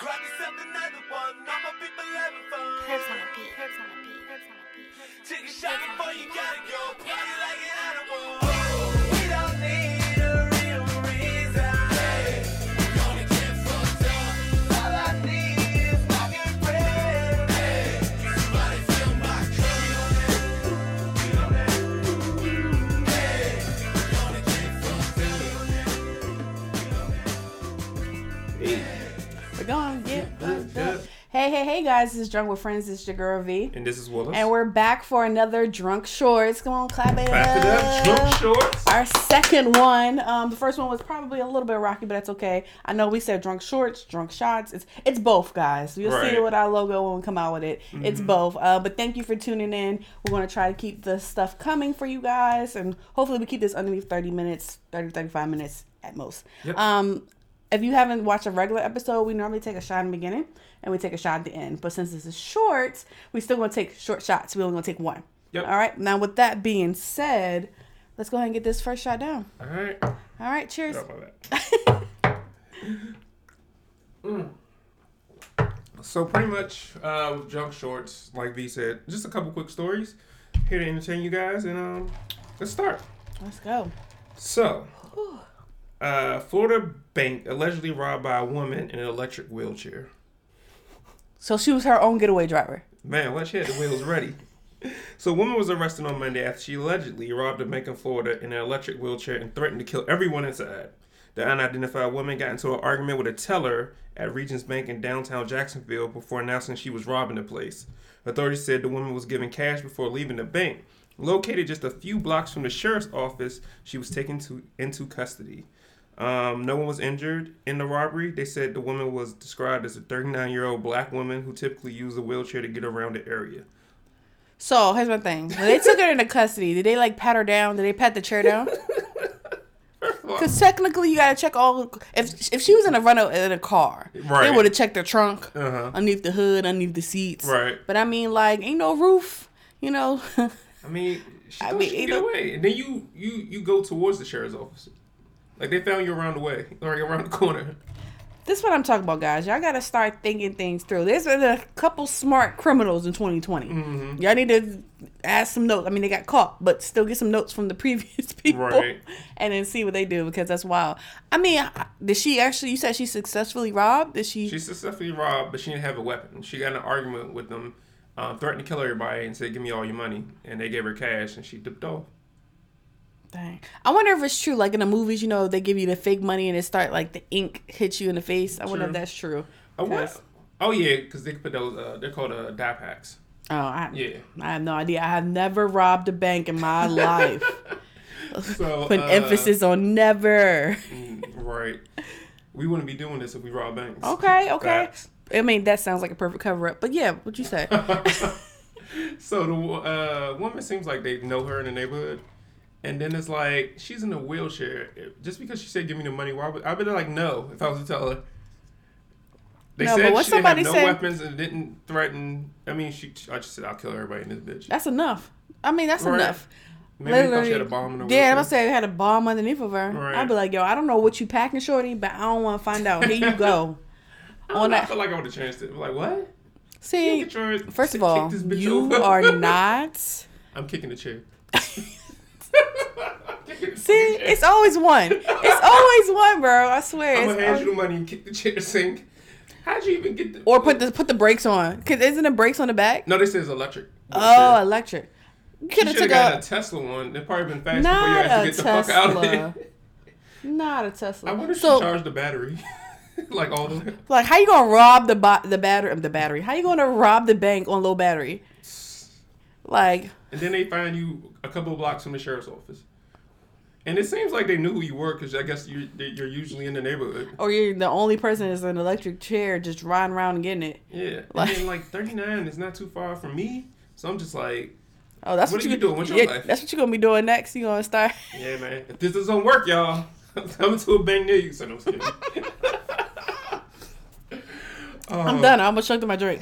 Grab yourself another one. All my people having fun. Herbs on a beat. Herbs on a beat. Herbs on a beat. Take a shot before you gotta go. Party like an animal. Hey, hey, hey, guys! This is Drunk with Friends. This is your girl V, And this is Willis. and we're back for another Drunk Shorts. Come on, clap it Clap it up. Drunk shorts. Our second one. Um, the first one was probably a little bit rocky, but that's okay. I know we said drunk shorts, drunk shots. It's it's both, guys. You'll see Right. it with our logo when we come out with it. It's both. Uh, but thank you for tuning in. We're gonna try to keep the stuff coming for you guys, and hopefully we keep this underneath thirty minutes, 30, 35 minutes at most. Yep. Um, if you haven't watched a regular episode, we normally take a shot in the beginning and we take a shot at the end. But since this is short, we still gonna take short shots. We only gonna take one. Yep. All right. Now, with that being said, let's go ahead and get this first shot down. All right. All right. Cheers. Sorry about that. Mm. So pretty much, uh, junk shorts, like V said, just a couple quick stories here to entertain you guys, and um, let's start. Let's go. So, uh, Florida bank allegedly robbed by a woman in an electric wheelchair. So she was her own getaway driver. Man, well, she had the wheels ready. So, a woman was arrested on Monday after she allegedly robbed a bank in Florida in an electric wheelchair and threatened to kill everyone inside. The unidentified woman got into an argument with a teller at Regions Bank in downtown Jacksonville before announcing she was robbing the place. Authorities said the woman was given cash before leaving the bank. Located just a few blocks from the sheriff's office, she was taken to into custody. Um, no one was injured in the robbery. They said the woman was described as a 39 year old black woman who typically used a wheelchair to get around the area. So here's my thing. When they took her into custody, did they like pat her down? Did they pat the chair down? Because technically, you gotta check all. If if she was in a run in a car, right. they would have checked the trunk, Uh-huh. underneath the hood, underneath the seats. Right. But I mean, like, ain't no roof. You know. I mean, she I mean, she could you get away, and then you you you go towards the sheriff's office. Like they found you around the way, or around the corner. this is what I'm talking about, guys. Y'all gotta start thinking things through. There's been a couple smart criminals in 2020. Mm-hmm. Y'all need to ask some notes. I mean, they got caught, but still get some notes from the previous people, Right. and then see what they do because that's wild. I mean, did she actually? You said she successfully robbed? Did she? She successfully robbed, but she didn't have a weapon. She got in an argument with them, um, threatened to kill everybody, and said, "Give me all your money." And they gave her cash, and she dipped off. Dang. I wonder if it's true. Like in the movies, you know, they give you the fake money and it start like the ink hits you in the face. I wonder if that's true. Oh what? Oh yeah, because they put those. Uh, they're called uh, die packs. Oh, I, Yeah. I have no idea. I have never robbed a bank in my life. So Put uh, emphasis on never. mm, Right. We wouldn't be doing this if we robbed banks. Okay, okay. Facts. I mean, that sounds like a perfect cover up. But yeah, what you say? So the uh, woman seems like they know her in the neighborhood, and then it's like she's in a wheelchair. Just because she said give me the money, why would I'd be like no if I was to tell her. They No, but said what she somebody no said- weapons and didn't threaten. I mean, she. I just said I'll kill everybody in this bitch. That's enough. I mean, that's Right. enough. Maybe they thought she had a bomb in her Yeah, I wheelchair. was say had a bomb underneath of her. Right. I'd be like, yo, I don't know what you packing, shorty, but I don't want to find out. Here you go. I, know, I feel like I would have changed it. Like what? You See, yours, first of all, you over. are not. I'm kicking the chair. See, it's always one. It's always one, bro. I swear. I'm gonna hand always- you the money and kick the chair. Sink. How'd you even get the? or put the put the brakes on. Cause isn't the brakes on the back? No, this is electric. Oh, electric. Could have should have took got a a Tesla one. It'd probably been fast before you not had to get the fuck out of Tesla. there. Not a Tesla. I wonder if so, she charged the battery. like all the like, how you gonna rob the ba- the battery? Of the battery. How you gonna rob the bank on low battery? Like, and then they find you a couple of blocks from the sheriff's office. And it seems like they knew who you were because I guess you're, you're usually in the neighborhood. or you're the only person that's in an electric chair just riding around and getting it. Yeah. Like- and then like 39 is not too far from me. So I'm just like, Oh, that's What what, are you you doing with your yeah, life? That's what you're gonna be doing next. You're gonna start. yeah, man, if this doesn't work, y'all, I'm coming to a bank near you. So no, I'm kidding. I'm Um, done. I almost chugged my drink.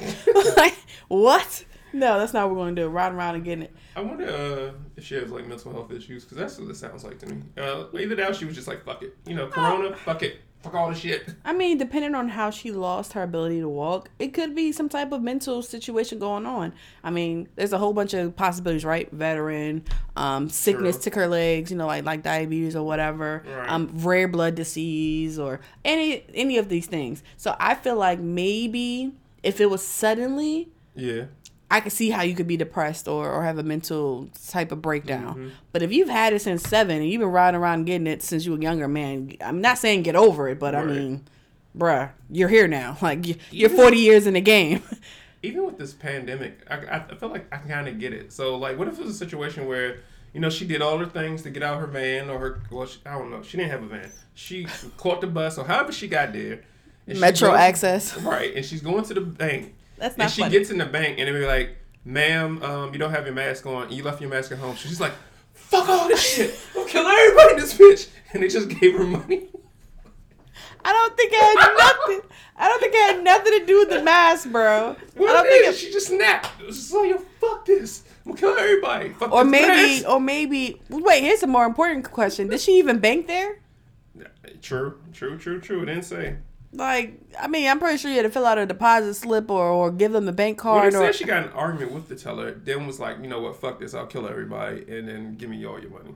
like, what? No, that's not what we're gonna do. Riding around and getting it. I wonder uh, if she has like mental health issues because that's what it sounds like to me. Uh, either that or she was just like, fuck it. You know, Corona, fuck it. Fuck all the shit. I mean, depending on how she lost her ability to walk, it could be some type of mental situation going on. I mean, there's a whole bunch of possibilities, right? Veteran, um, sickness True. took her legs, you know, like like diabetes or whatever, Right. um, rare blood disease or any any of these things. So I feel like maybe if it was suddenly, Yeah. I could see how you could be depressed or, or have a mental type of breakdown. Mm-hmm. But if you've had it since seven and you've been riding around getting it since you were younger, man, I'm not saying get over it, but I mean, bruh, you're here now. Like you- you're Even- 40 years in the game. even with this pandemic, I, I, I feel like I kind of get it. So, like, what if it was a situation where, you know, she did all her things to get out her van or her, well, she, I don't know, she didn't have a van. She caught the bus or however she got there. Metro goes- access. Right, and she's going to the bank. That's and she funny. gets in the bank and they be like, ma'am, um, you don't have your mask on. You left your mask at home. She's like, fuck all this shit. I'll kill everybody in this bitch. And they just gave her money. I don't think it had nothing. I don't think it had nothing to do with the mask, bro. I don't think is, it, she just snapped. It was just like, yo, fuck this. I'm gonna kill everybody. Fuck or maybe, mask. or maybe. Wait, here's a more important question. Did she even bank there? True, true, true, true. It didn't say. Like, I mean, I'm pretty sure you had to fill out a deposit slip or, or give them the bank Well, card. they or said she got an argument with the teller. Then was like, you know what? Fuck this. I'll kill everybody and then give me all your money.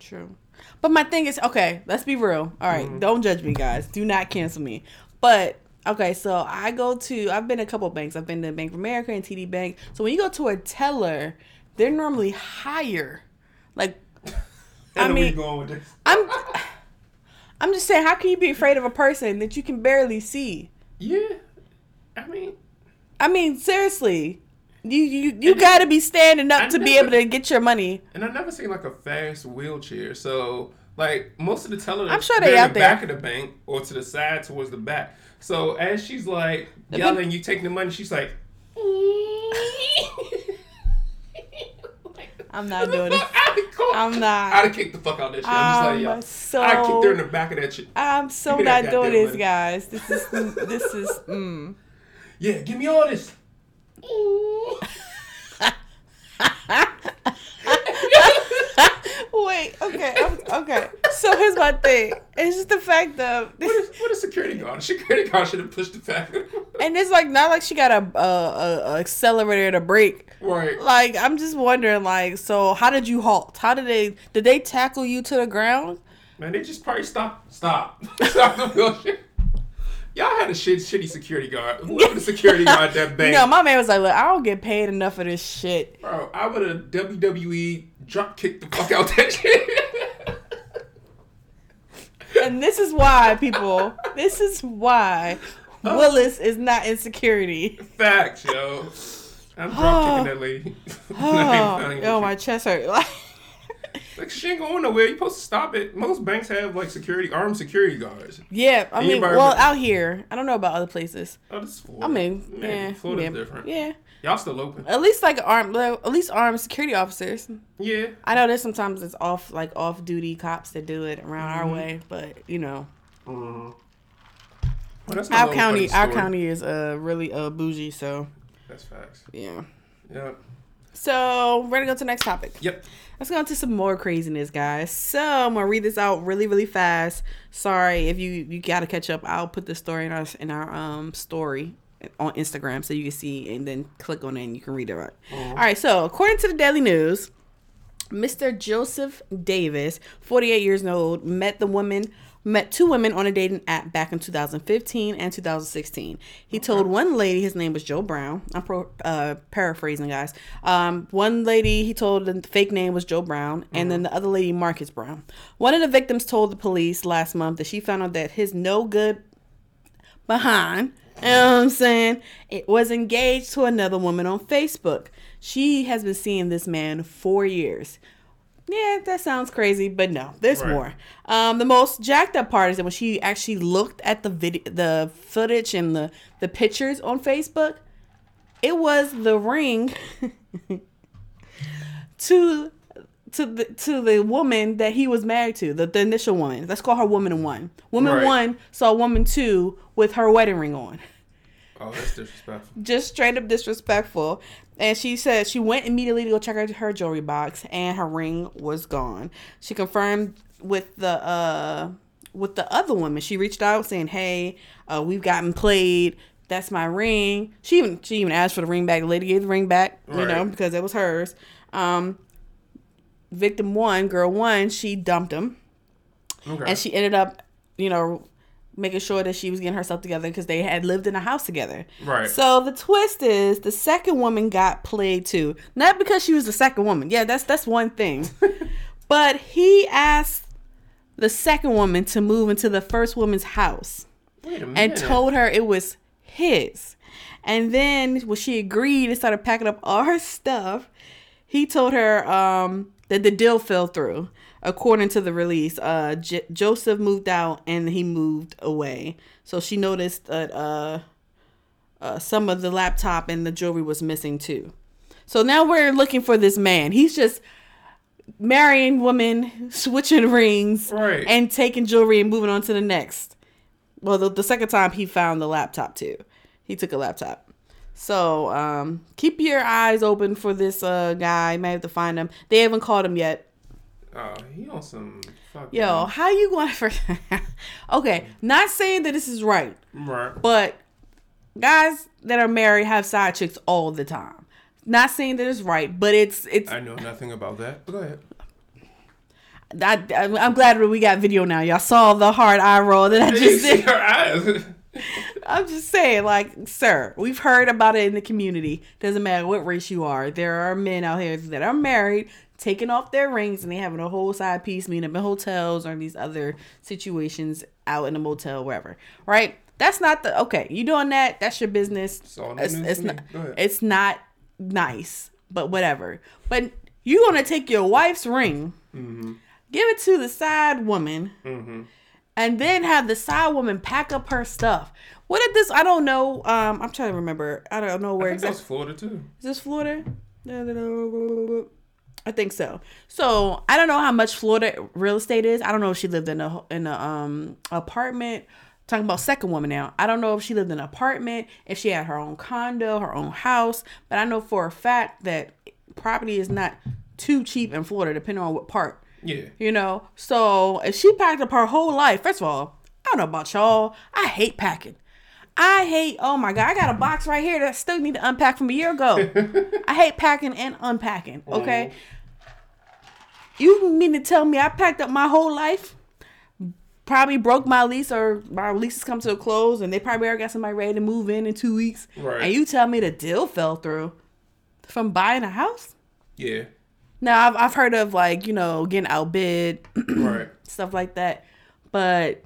True. But my thing is, okay, let's be real. All right, Mm-hmm. don't judge me, guys. Do not cancel me. But okay, so I go to I've been to a couple banks. I've been to Bank of America and TD Bank. So when you go to a teller, they're normally higher. Like I, mean- going with this. I'm I'm just saying, how can you be afraid of a person that you can barely see? Yeah, I mean, I mean, seriously. You you, you got to be standing up I to be able to get your money. and I never seen like a fast wheelchair. So like most of the tellers, I'm sure they in out the there. back of the bank or to the side towards the back. So as she's like yelling, you taking the money. She's like. I'm not doing it. I'm not. I'd kicked the fuck out of that shit. I'm I'm just like, yo. I kicked her in the back of that shit. I'm so Give me that not doing this, money. guys. This is this is mm. Yeah, give me all this. Wait, okay, I'm- okay. So here's my thing. It's just the fact of, What is, what is security guard? Security guard should have pushed the back. and it's like not like she got a, a, a, a accelerator to brake. right. Like I'm just wondering, like, so how did you halt? How did they did they tackle you to the ground? Man, they just probably stop. Stop. Stop the. Y'all had a shit, shitty security guard. Whoever the security guard that bank. No, my man was like, look, I don't get paid enough for this shit. Bro, I would have WWE drop kicked the fuck out that shit. And this is why, people. This is why Willis is not in security. Facts, yo. I'm drop kicking that lady. Not even funny. Oh, my chest hurt. Like, she ain't going nowhere. You supposed to stop it. Most banks have like security, armed security guards. yeah, I mean, well, out here, I don't know about other places. Oh, this is Florida. I mean, Man, yeah, Florida's yeah, different. yeah. Y'all still open? At least like armed, at least armed security officers. Yeah. I know there's sometimes it's off like off duty cops that do it around Mm-hmm. our way, but you know, Mhm. Well, our county, our county is uh really uh bougie, so That's facts. yeah. Yep. So we're gonna go to the next topic. Yep. Let's go into some more craziness, guys. So I'm gonna read this out really, really fast. Sorry if you you gotta catch up. I'll put the story in our in our um story on Instagram so you can see and then click on it and you can read it right. All right. So according to the Daily News, Mr. Joseph Davis, 48 years old, met the woman met two women on a dating app back in 2015 and 2016. He told one lady his name was Joe Brown. I'm pro, uh, paraphrasing, guys. Um, one lady he told the fake name was Joe Brown, and then the other lady Marcus Brown. One of the victims told the police last month that she found out that his no good behind. You know what I'm saying? It was engaged to another woman on Facebook. She has been seeing this man for years. Yeah, that sounds crazy, but no, there's Right. more. Um, the most jacked up part is that when she actually looked at the video, the footage and the the pictures on Facebook, it was the ring to to the to the woman that he was married to, the, the initial woman. Let's call her woman one. Woman Right. one saw woman two with her wedding ring on. Oh, that's disrespectful. Just straight up disrespectful. And she said she went immediately to go check her, her jewelry box and her ring was gone. She confirmed with the uh with the other woman. She reached out saying, "Hey, uh, we've gotten played. That's my ring." She even she even asked for the ring back. The lady gave the ring back, you know, because it was hers. Um, victim one, girl one, she dumped him, Okay. and she ended up, you know, making sure that she was getting herself together because they had lived in a house together. Right. So the twist is the second woman got played too, not because she was the second woman. Yeah, that's that's one thing, but he asked the second woman to move into the first woman's house and told her it was his. And then when she agreed and started packing up all her stuff, he told her um, that the deal fell through. According to the release, uh, J- Joseph moved out and he moved away. So she noticed that uh, uh, some of the laptop and the jewelry was missing too. So now we're looking for this man. He's just marrying women, switching rings, Right. and taking jewelry and moving on to the next. Well, the, the second time he found the laptop too. He took a laptop. So um, keep your eyes open for this uh, guy. You Might have to find him. They haven't called him yet. Oh, he on some fuck. Yo, how you going for? okay, not saying that this is right, Right. but guys that are married have side chicks all the time. Not saying that it's right, but it's it's. I know nothing about that. But go ahead. I, I'm glad we got video now. Y'all saw the hard eye roll that I just see did. her eyes. I'm just saying, like, sir, we've heard about it in the community. Doesn't matter what race you are. There are men out here that are married, taking off their rings, and they having a whole side piece, meeting up in hotels or in these other situations out in a motel, wherever. Right? That's not the okay. You doing that? That's your business. It's, it's not. It's not nice, but whatever. But you gonna take your wife's ring, Mm-hmm. give it to the side woman and then have the side woman pack up her stuff. What if this? I don't know. Um, I'm trying to remember. I don't know where I exactly. Florida too. Is this Florida? I think so. So I don't know how much Florida real estate is. I don't know if she lived in a in a um apartment. Talking about second woman now. I don't know if she lived in an apartment, if she had her own condo, her own house, but I know for a fact that property is not too cheap in Florida, depending on what part. Yeah. You know, so if she packed up her whole life, first of all, I don't know about y'all. I hate packing. I hate, oh my God, I got a box right here that I still need to unpack from a year ago. I hate packing and unpacking, okay? You mean to tell me I packed up my whole life? Probably broke my lease or my lease has come to a close and they probably already got somebody ready to move in in two weeks. Right. And you tell me the deal fell through from buying a house? Yeah. Now, I've, I've heard of like, you know, getting outbid, right. stuff like that. But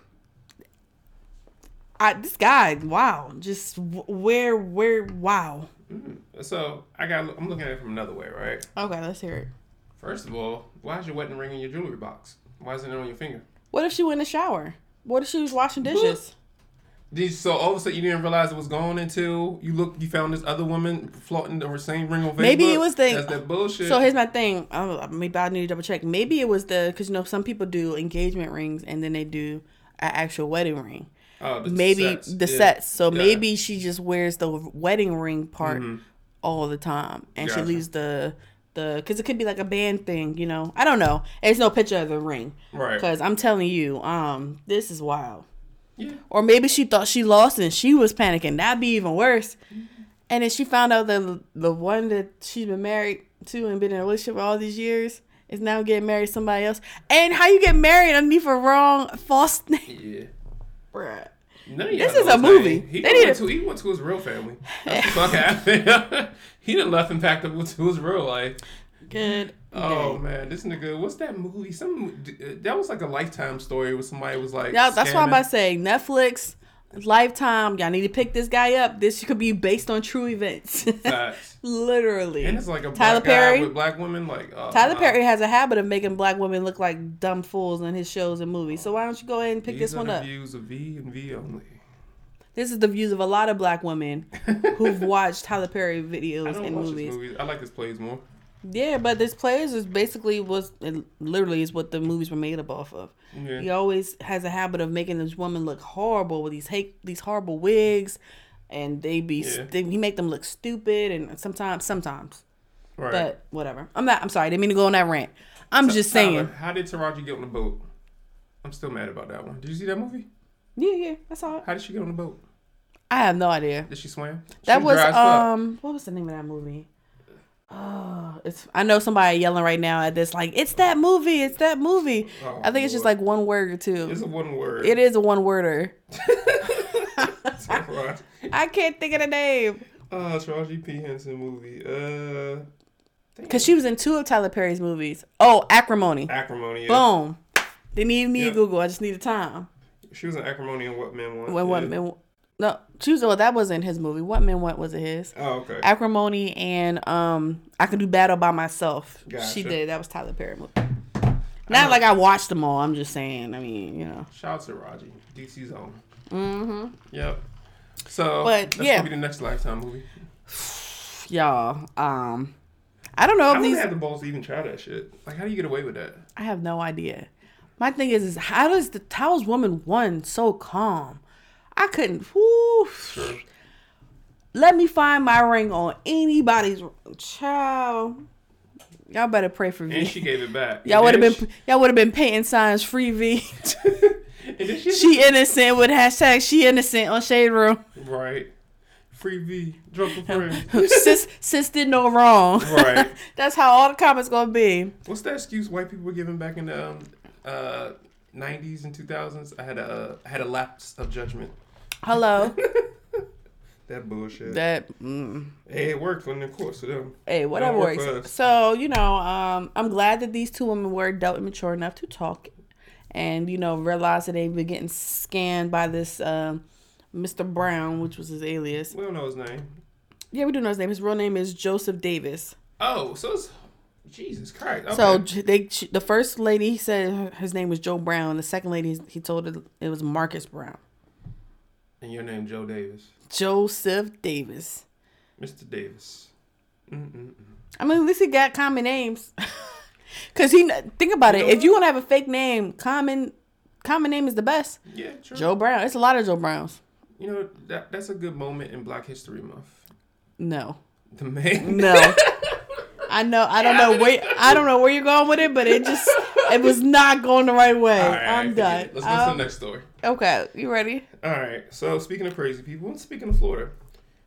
I this guy, wow, just where where wow. Mm. So I got. I'm looking at it from another way, right? Okay, let's hear it. First of all, why is your wedding ring in your jewelry box? Why isn't it on your finger? What if she went in the shower? What if she was washing dishes? Did so all of a sudden you didn't realize it was gone until you look you found this other woman flaunting the same ring on Facebook. Maybe it was the- That's that bullshit. So here's my thing. Uh, maybe I need to double check. Maybe it was the because you know some people do engagement rings and then they do an actual wedding ring. oh, the maybe sets. the Yeah. sets. So Yeah. maybe she just wears the wedding ring part all the time, and she leaves the the because it could be like a band thing. You know, I don't know. There's no picture of the ring. Right. Because I'm telling you, um, this is wild. Yeah. Or maybe she thought she lost and she was panicking. That'd be even worse. Mm-hmm. And then she found out that the one that she's been married to and been in a relationship all these years is now getting married to somebody else. And how you get married underneath a wrong false name, Yeah. bruh. None This is a movie. He They went need to he went to his real family. That's the fuck happened. he done left and packed up to his real life. Good. Oh day. man, this nigga, what's that movie? Some that was like a lifetime story where somebody was like. Yeah, that's why I'm about to say. Netflix, Lifetime. Y'all need to pick this guy up. This could be based on true events. Literally. And it's like a Tyler black Perry. with black women. Like oh, Tyler nah. Perry has a habit of making black women look like dumb fools in his shows and movies. So why don't you go ahead and pick These this one up? views of V and V only. This is the views of a lot of black women who've watched Tyler Perry videos and movies. movies. I like his plays more. Yeah, but this players is basically was literally is what the movies were made up off of. Yeah. He always has a habit of making this woman look horrible with these hate these horrible wigs, and they be Yeah. they, he make them look stupid and sometimes sometimes. Right. But whatever. I'm not. I'm sorry. I didn't mean to go on that rant. I'm just saying. Tyler, how did Taraji get on the boat? I'm still mad about that one. Did you see that movie? Yeah, yeah, I saw it. How did she get on the boat? I have no idea. Did she swim? She That was dry as um, what was the name of that movie? Oh, it's. I know somebody yelling right now at this, like it's that movie, it's that movie. Oh, I think it's just like one word or two. It's a one word. It is a one worder. I can't think of the name Uh, Taraji P Henson movie. Uh, because she was in two of Tyler Perry's movies. Oh, Acrimony. Acrimony. Boom. Didn't even need Yeah. Google. I just needed time. She was in Acrimony and What Men Want. When what yeah. men? No, choose. Oh, that wasn't his movie. What men What was it his? Oh, okay. Acrimony and um, I can do bad all by myself. She did. That was Tyler Perry movie. Not like I watched them all. I'm just saying. I mean, you know. Shout out to Raji, DC's own. Mm-hmm. Yep. So, But, that's yeah. gonna be the next Lifetime movie. y'all. Um, I don't know if these. have the balls to even try that shit? Like, how do you get away with that? I have no idea. My thing is, is how does the how is woman one so calm? I couldn't. Whoo, let me find my ring on anybody's child. Y'all better pray for me. And she gave it back. Y'all would have been then y'all would have been painting signs free V. she- she, she innocent with hashtag she innocent on Shade Room. right. Free V. Drunk friend. sis sis did no wrong. Right. That's how all the comments gonna be. What's that excuse white people were giving back in the um, uh, 90s and 2000s? I had a uh, had a lapse of judgment. Hello. That bullshit. that mm, hey, it worked for the course of them. hey, whatever work works. So, you know, um, I'm glad that these two women were adult and mature enough to talk and, you know, realize that they've been getting scanned by this um Mr. Brown, which was his alias. We don't know his name. Yeah, we do know his name. His real name is Joseph Davis. Oh, so it's Jesus Christ. Okay. So they, she, the first lady he said his name was Joe Brown. The second lady he told her it was Marcus Brown. and your name Joe Davis, Joseph Davis. Mr. Davis. Mm-mm-mm. I mean, at least he got common names. Cause he think about it. You know If you want to have a fake name, common common name is the best. Yeah, true. Joe Brown. It's a lot of Joe Browns. You know that that's a good moment in Black History Month. No, The man. no. I know. I don't know where. I don't know where you're going with it, but it just it was not going the right way. Right, I'm done. Let's go to Um, the next story. Okay, you ready? All right. So speaking of crazy people, speaking of Florida,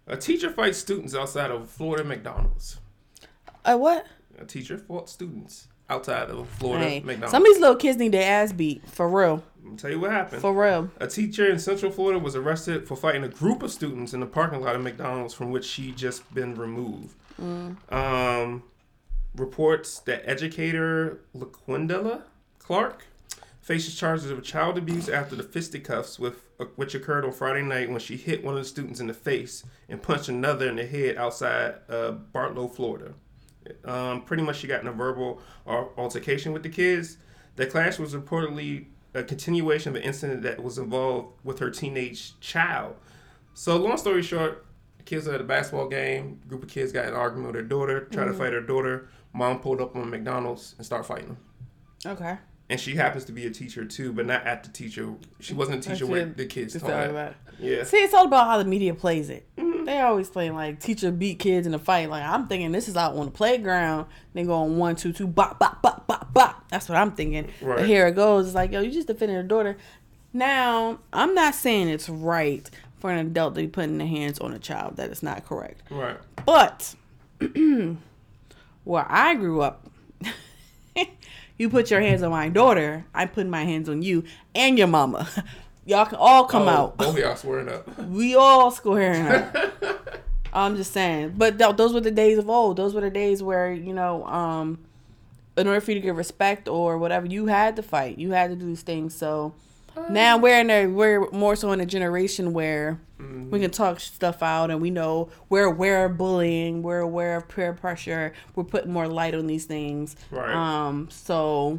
a teacher fights students outside of Florida McDonald's. A what? A teacher fought students outside of Florida Hey, McDonald's. some of these little kids need their ass beat for real, I'll tell you what happened. for real. A teacher in Central Florida was arrested for fighting a group of students in the parking lot of McDonald's from which she just been removed. Um, reports that educator LaQuindella Clark faces charges of child abuse after the fisticuffs with which occurred on Friday night when she hit one of the students in the face and punched another in the head outside uh, Bartow, Florida. Um, pretty much, she got in a verbal al- altercation with the kids. The clash was reportedly a continuation of an incident that was involved with her teenage child. So, long story short, kids were at a basketball game. A group of kids got in an argument with their daughter, tried to fight her daughter. Mom pulled up on McDonald's and started fighting them. Okay. And she happens to be a teacher too, but not at the teacher. She wasn't a teacher where the kids taught at. Yeah. See, it's all about how the media plays it. Mm-hmm. They always play like teacher beat kids in a fight. Like I'm thinking this is out on the playground. They go on one, two, two, bop, bop, bop, bop, bop. That's what I'm thinking. But Right. here it goes. It's like, yo, you just defended your daughter. Now, I'm not saying it's right for an adult to be putting their hands on a child. That is not correct. Right. But where I grew up, you put your hands on my daughter, I put my hands on you and your mama. Y'all can all come Oh, out. Both of y'all swearing up. We all squaring up. I'm just saying. But th- those were the days of old. Those were the days where, you know, um, in order for you to get respect or whatever, you had to fight. You had to do these things. So now we're in a we're more so in a generation where we can talk stuff out and we know we're aware of bullying, we're aware of peer pressure, we're putting more light on these things. Right. Um so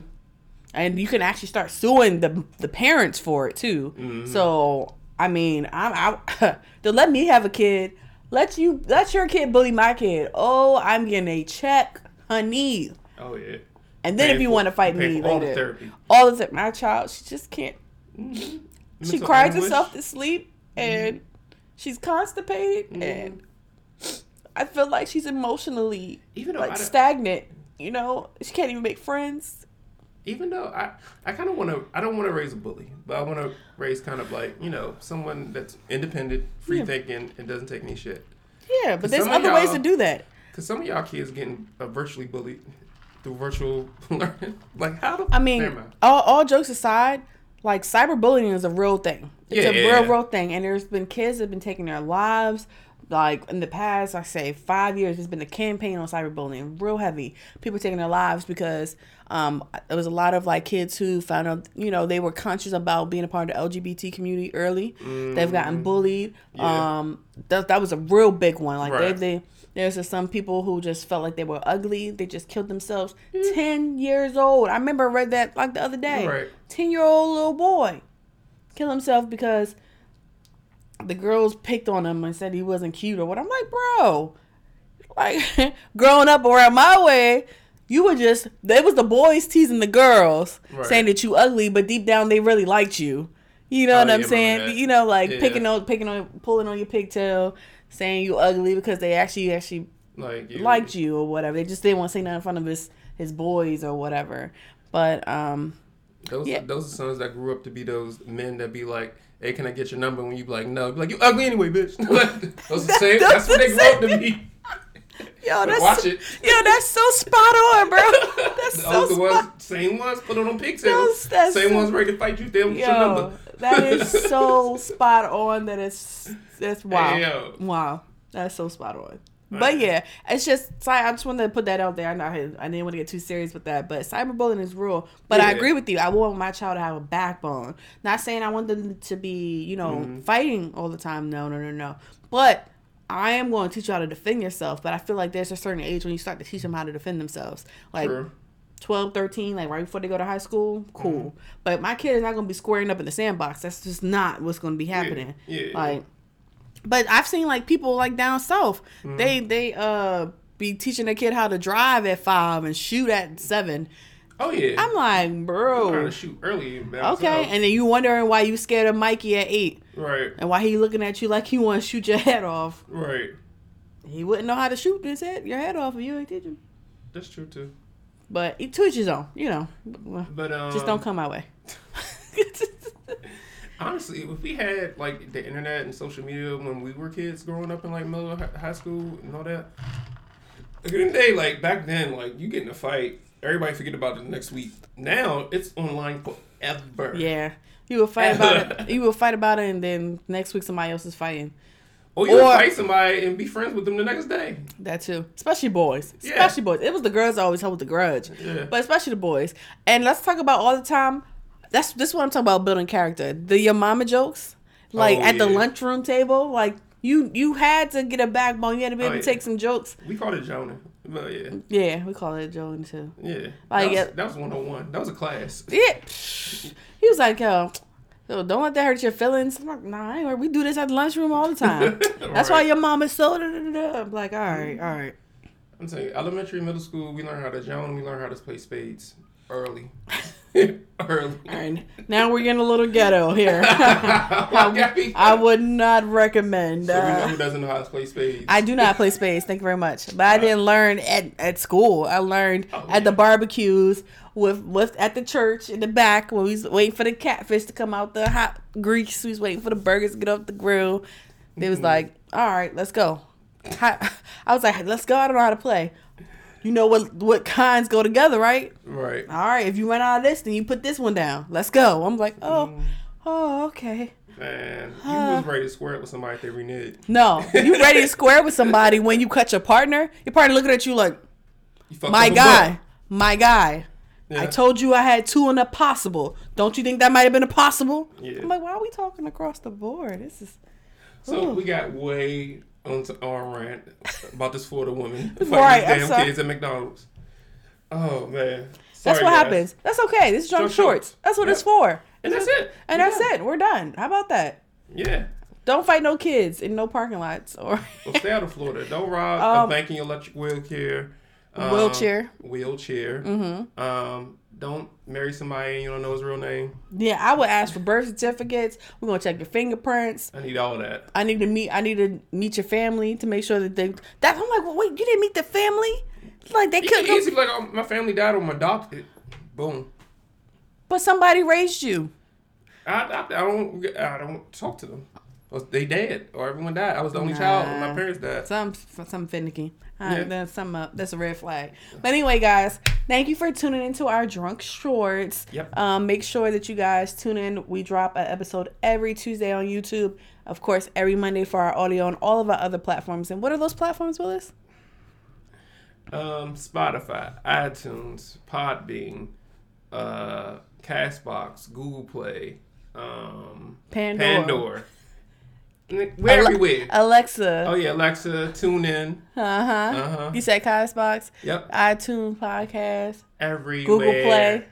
and you can actually start suing the the parents for it too. So I mean, I'm I to let me have a kid. Let you let your kid bully my kid. Oh, I'm getting a check, honey. Oh yeah. And then if you want to fight me for all the later, therapy. all of it. My child, she just can't. Mm-hmm. She cries anguish. herself to sleep, mm-hmm. and she's constipated, mm-hmm. and I feel like she's emotionally Even like stagnant. You know, she can't even make friends. even though I, I kind of want to, I don't want to raise a bully, but I want to raise kind of like you know someone that's independent, free Yeah. thinking, and doesn't take any shit. Yeah, but there's other ways to do that. Cause some of y'all kids getting uh, virtually bullied through virtual learning. like how the I mean, all, all jokes aside, like cyberbullying is a real thing. It's Yeah, a yeah, real, yeah. real thing. And there's been kids that have been taking their lives. Like in the past, I say five years, there's been a campaign on cyberbullying, real heavy. People taking their lives because um, there was a lot of like kids who found out, you know, they were conscious about being a part of the LGBT community early. They've gotten bullied. Mm. Yeah. Um, that, that was a real big one. Like Right. they, they there's just some people who just felt like they were ugly. They just killed themselves. Hmm. Ten years old. I remember I read that like the other day. Right. Ten year old little boy kill himself because the girls picked on him and said he wasn't cute or what. I'm like, bro, like growing up around my way, you were just they was the boys teasing the girls, Right. saying that you ugly, but deep down they really liked you. You know Oh, what I'm saying? You know, like Yeah. picking on picking on pulling on your pigtail, saying you ugly because they actually actually Like you, liked you or whatever. They just didn't want to say nothing in front of his his boys or whatever. But um Those Yeah. those are sons that grew up to be those men that be like, "Hey, can I get your number?" When you be like, "No," be like, "You ugly anyway, bitch." Those the same. Those That's what they the grew up to be. Yo, that's watch it. Yo, that's so spot on, bro. That's so the ones, spot. same ones put on them pigtails. That's- that's same so- ones ready to fight you. Damn, your Yo, number. that is so spot on. That is that's wow, wow. That's so spot on. But yeah, it's just. I just wanted to put that out there. I know I, didn't want to get too serious with that, but cyberbullying is real. But I agree with you. I want my child to have a backbone. Not saying I want them to be, you know, Mm-hmm. fighting all the time. No, no, no, no. But I am going to teach you how to defend yourself. But I feel like there's a certain age when you start to teach them how to defend themselves. Like True. 12, 13, like right before they go to high school, cool. But my kid is not going to be squaring up in the sandbox. That's just not what's going to be happening. yeah. Like, but I've seen like people like down south, Mm-hmm. they they uh be teaching their kid how to drive at five and shoot at seven. Oh yeah. I'm like, trying bro, to shoot early. okay. And then you wondering why you scared of Mikey at eight right. and why he looking at you like he want to shoot your head off. Right. He wouldn't know how to shoot his head, your head off if you ain't teach him. That's true too. But he to his own, you know. But um, Just don't come my way. Honestly, if we had like the internet and social media when we were kids growing up in like middle high school and all that, like in the day, like back then, like you get in a fight, everybody forget about it the next week. Now it's online forever. yeah. You will fight about it. You will fight about it, and then next week somebody else is fighting. Or you Or- fight somebody and be friends with them the next day. That too, especially boys. Yeah. Especially boys. It was the girls that always hold the grudge, Yeah. but especially the boys. And let's talk about all the time. That's this is what I'm talking about building character. The your mama jokes, like Oh, at the lunchroom table, like you you had to get a backbone. You had to be Oh, able to yeah. take some jokes. We called it Jonah. But yeah, Yeah, we call it Joan too. yeah. Like, that, was, yeah. that was 101. That was a class. Yeah, he was like, "Yo, yo, don't let that hurt your feelings." I'm like, "Nah, I ain't we do this at the lunchroom all the time. That's why your mom is so." Da, da, da, da. I'm like, "All right, mm-hmm. all right." I'm saying elementary, middle school, we learn how to Joan, we learn how to play spades early. early. All right, now we're getting a little ghetto here. I, I would not recommend. so we know Uh, who doesn't know how to play spades. I do not play spades. Thank you very much. But I didn't learn at, at school. I learned Oh, at the barbecues with with at the church in the back when we was waiting for the catfish to come out the hot grease. We was waiting for the burgers to get off the grill. They was Mm-hmm. like, "All right, let's go." I I was like, "Let's go." I don't know how to play. You know what what kinds go together, right? right. All right. If you run out of this, then you put this one down. Let's go. I'm like, oh, Mm. oh, okay. Man, you was ready to square it with somebody if they reneged. No, you ready to square with somebody when you cut your partner? Your partner looking at you like, You my up a guy, my guy. I told you I had two in a possible. Don't you think that might have been a possible? Yeah. I'm like, why are we talking across the board? This is So Ooh. we got way onto our rant about this Florida woman fighting Right, these damn sorry. kids at McDonald's. Oh man, that's what guys. happens. That's okay. This is Drunk shorts. shorts. That's what it's for. And that's it. And We that's done. it. We're done. How about that? Yeah. Don't fight no kids in no parking lots or Well, stay out of Florida. Don't rob Um, a banking electric wheelchair. um, Wheelchair. Wheelchair. Mm-hmm. Um, don't marry somebody and you don't know his real name. yeah. I would ask for birth certificates. We're gonna check your fingerprints. I need all that. I need to meet. I need to meet your family to make sure that they. That I'm like, well, wait, you didn't meet the family? Like they You couldn't. can go- easily like, oh, my family died or I'm adopted. Boom. But somebody raised you. I, I, I don't I don't talk to them. Or they dead or everyone died. I was the only child. My parents died. Some some finicky. Uh, Yeah. That's some up. That's a red flag. But anyway, guys, thank you for tuning into our drunk shorts. Yep. Um, make sure that you guys tune in. We drop an episode every Tuesday on YouTube. Of course, every Monday for our audio on all of our other platforms. And what are those platforms, Willis? Um, Spotify, iTunes, Podbean, uh, Castbox, Google Play, um, Pandora. Pandora. We're Ale- everywhere. Alexa. Oh yeah, Alexa, tune in. Uh huh. Uh-huh. You said Castbox, Yep, iTunes podcast, everywhere. Google Play.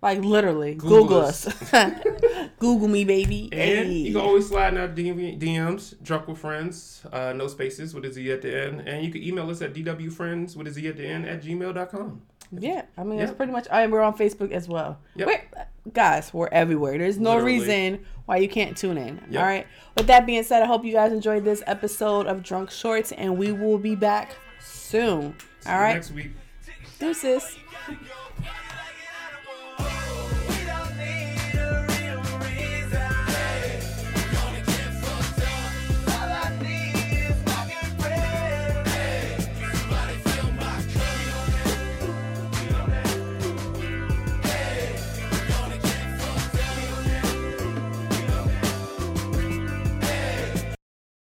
Like literally, Google Google, us. Google me, baby. And Hey. you can always slide in our DM DMs, drunk with friends, uh, no spaces with a Z at the end. And you can email us at dwfriends with a Z at the end at gmail.com. Yeah, I mean that's Yep. pretty much. I we're on Facebook as well. Yep. We're, guys, we're everywhere. There's no Literally. reason why you can't tune in. Yep. All right. With that being said, I hope you guys enjoyed this episode of Drunk Shorts, and we will be back soon. See All you. Next week. Deuces. Gotta go party